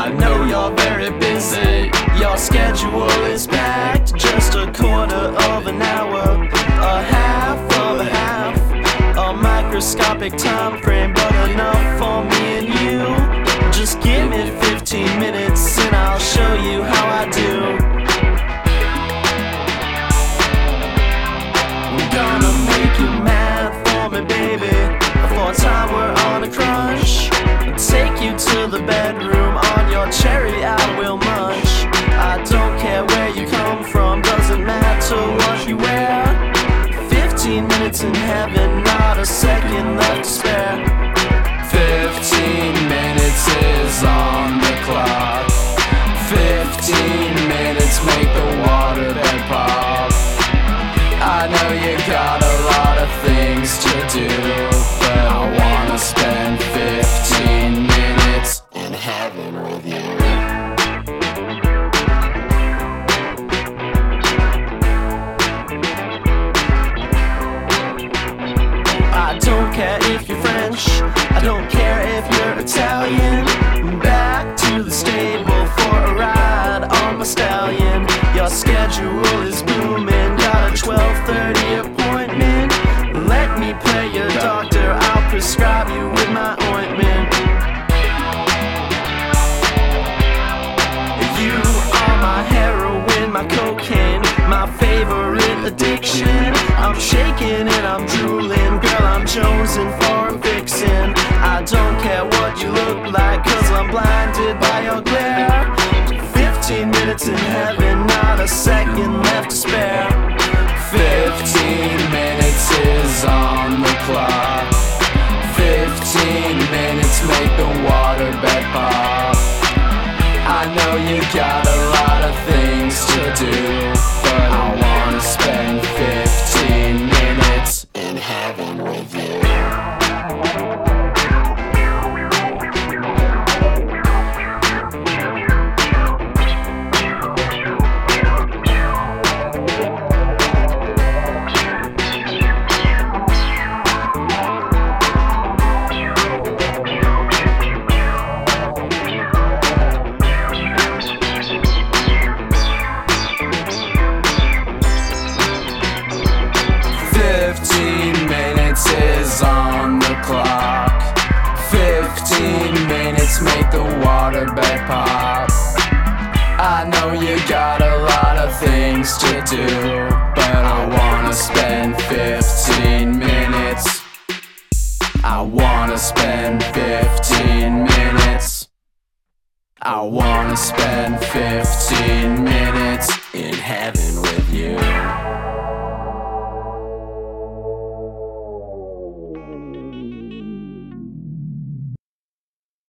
I know you're very busy. Your schedule is packed. Just a quarter of an hour, a half of a half, a microscopic time frame, but enough for me and you. Just give me 15 minutes cherry, I will munch. I don't care where you come from, doesn't matter what you wear. 15 minutes in heaven, not a second left to spare. Care if you're French, I don't care if you're Italian. Back to the stable for a ride on my stallion. Your schedule is booming, got a 12:30 appointment. Let me play your doctor, I'll prescribe you with my ointment. You are my heroin, my cocaine, my favorite addiction. I'm shaking and I'm drooling, chosen for a fixin'. I don't care what you look like, cause I'm blinded by your glare. 15 minutes in heaven, not a second left to spare. 15 minutes is on the clock. 15 minutes make the water bed pop. I know you got clock. Fifteen minutes make the water bed pop. I know you got a lot of things to do, but I wanna spend fifteen minutes. I wanna spend fifteen minutes. I wanna spend fifteen minutes.